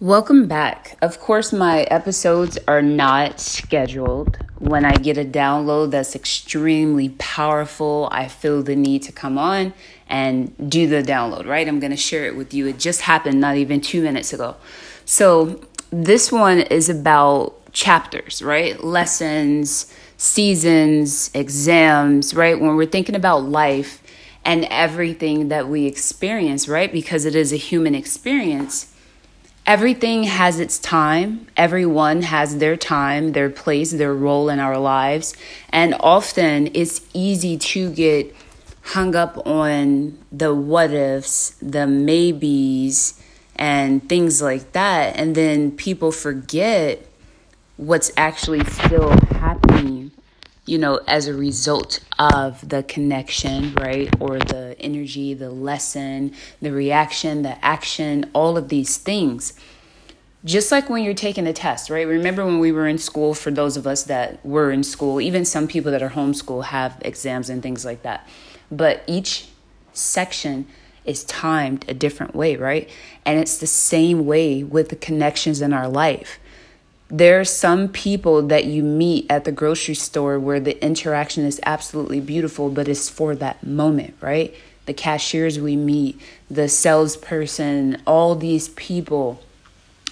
Welcome back. Of course, my episodes are not scheduled. When I get a download that's extremely powerful, I feel the need to come on and do the download, right? I'm going to share it with you. It just happened not even two minutes ago. So, this one is about chapters, right? Lessons, seasons, exams, right? When we're thinking about life and everything that we experience, right? Because it is a human experience everything has its time. Everyone has their time, their place, their role in our lives. And often it's easy to get hung up on the what ifs, the maybes, and things like that. And then people forget what's actually still happening you know, as a result of the connection, right? Or the energy, the lesson, the reaction, the action, all of these things. Just like when you're taking a test, right? Remember when we were in school, for those of us that were in school, even some people that are homeschool have exams and things like that. But each section is timed a different way, right? And it's the same way with the connections in our life there are some people that you meet at the grocery store where the interaction is absolutely beautiful, but it's for that moment, right? The cashiers we meet, the salesperson, all these people,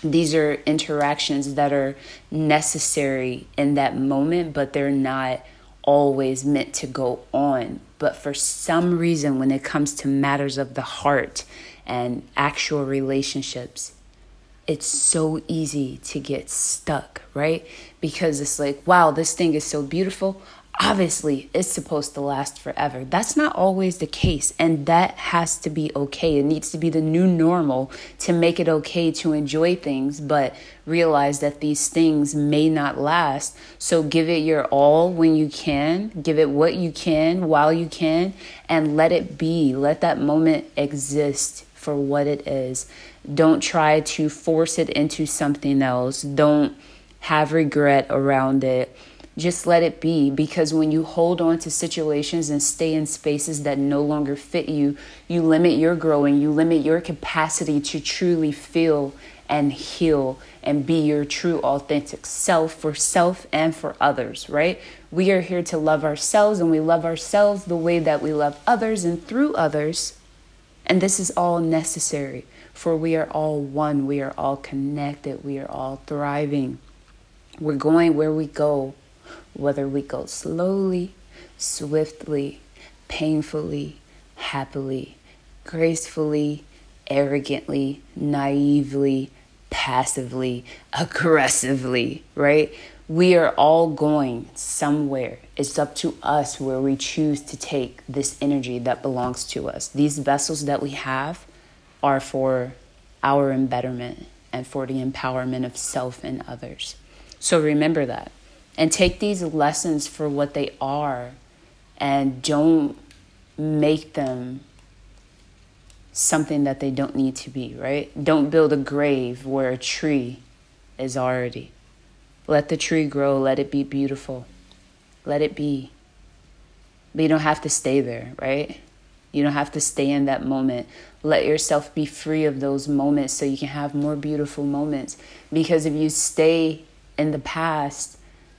these are interactions that are necessary in that moment, but they're not always meant to go on. But for some reason, when it comes to matters of the heart and actual relationships, it's so easy to get stuck, right? Because it's like, wow, this thing is so beautiful. Obviously, it's supposed to last forever. That's not always the case, and that has to be okay. It needs to be the new normal to make it okay to enjoy things, but realize that these things may not last. So, give it your all when you can, give it what you can while you can, and let it be. Let that moment exist for what it is. Don't try to force it into something else. Don't have regret around it. Just let it be because when you hold on to situations and stay in spaces that no longer fit you, you limit your growing, you limit your capacity to truly feel and heal and be your true authentic self for self and for others, right? We are here to love ourselves and we love ourselves the way that we love others and through others. And this is all necessary, for we are all one. We are all connected. We are all thriving. We're going where we go, whether we go slowly, swiftly, painfully, happily, gracefully, arrogantly, naively, passively, aggressively, right? We are all going somewhere. It's up to us where we choose to take this energy that belongs to us. These vessels that we have are for our embetterment and for the empowerment of self and others. So remember that. And take these lessons for what they are and don't make them something that they don't need to be, right? Don't build a grave where a tree is already. Let the tree grow, let it be beautiful. Let it be. But you don't have to stay there, right? You don't have to stay in that moment. Let yourself be free of those moments so you can have more beautiful moments. Because if you stay in the past,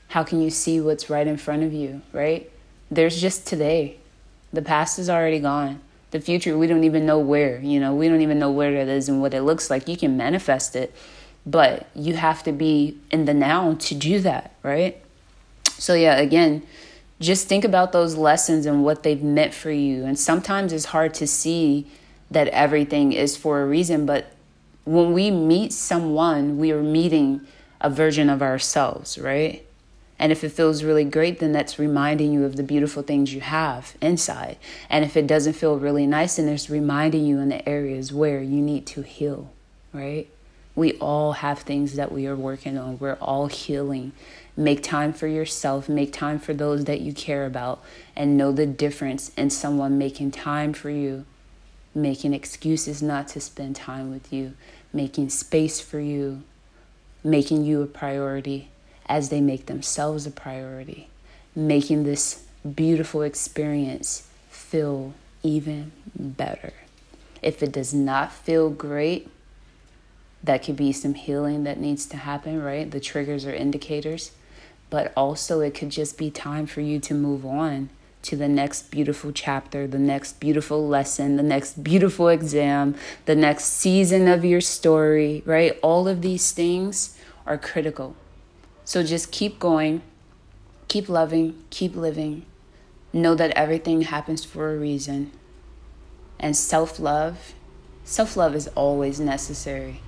how can you see what's right in front of you, right? There's just today. The past is already gone. The future, we don't even know where, you know, we don't even know where it is and what it looks like. You can manifest it, but you have to be in the now to do that, right? So, yeah, again, just think about those lessons and what they've meant for you. And sometimes it's hard to see that everything is for a reason, but when we meet someone, we are meeting a version of ourselves, right? And if it feels really great, then that's reminding you of the beautiful things you have inside. And if it doesn't feel really nice, then it's reminding you in the areas where you need to heal, right? We all have things that we are working on. We're all healing. Make time for yourself, make time for those that you care about, and know the difference in someone making time for you, making excuses not to spend time with you, making space for you, making you a priority as they make themselves a priority, making this beautiful experience feel even better. If it does not feel great, that could be some healing that needs to happen, right? The triggers are indicators. But also, it could just be time for you to move on to the next beautiful chapter, the next beautiful lesson, the next beautiful exam, the next season of your story, right? All of these things are critical. So just keep going, keep loving, keep living. Know that everything happens for a reason. And self love, self love is always necessary.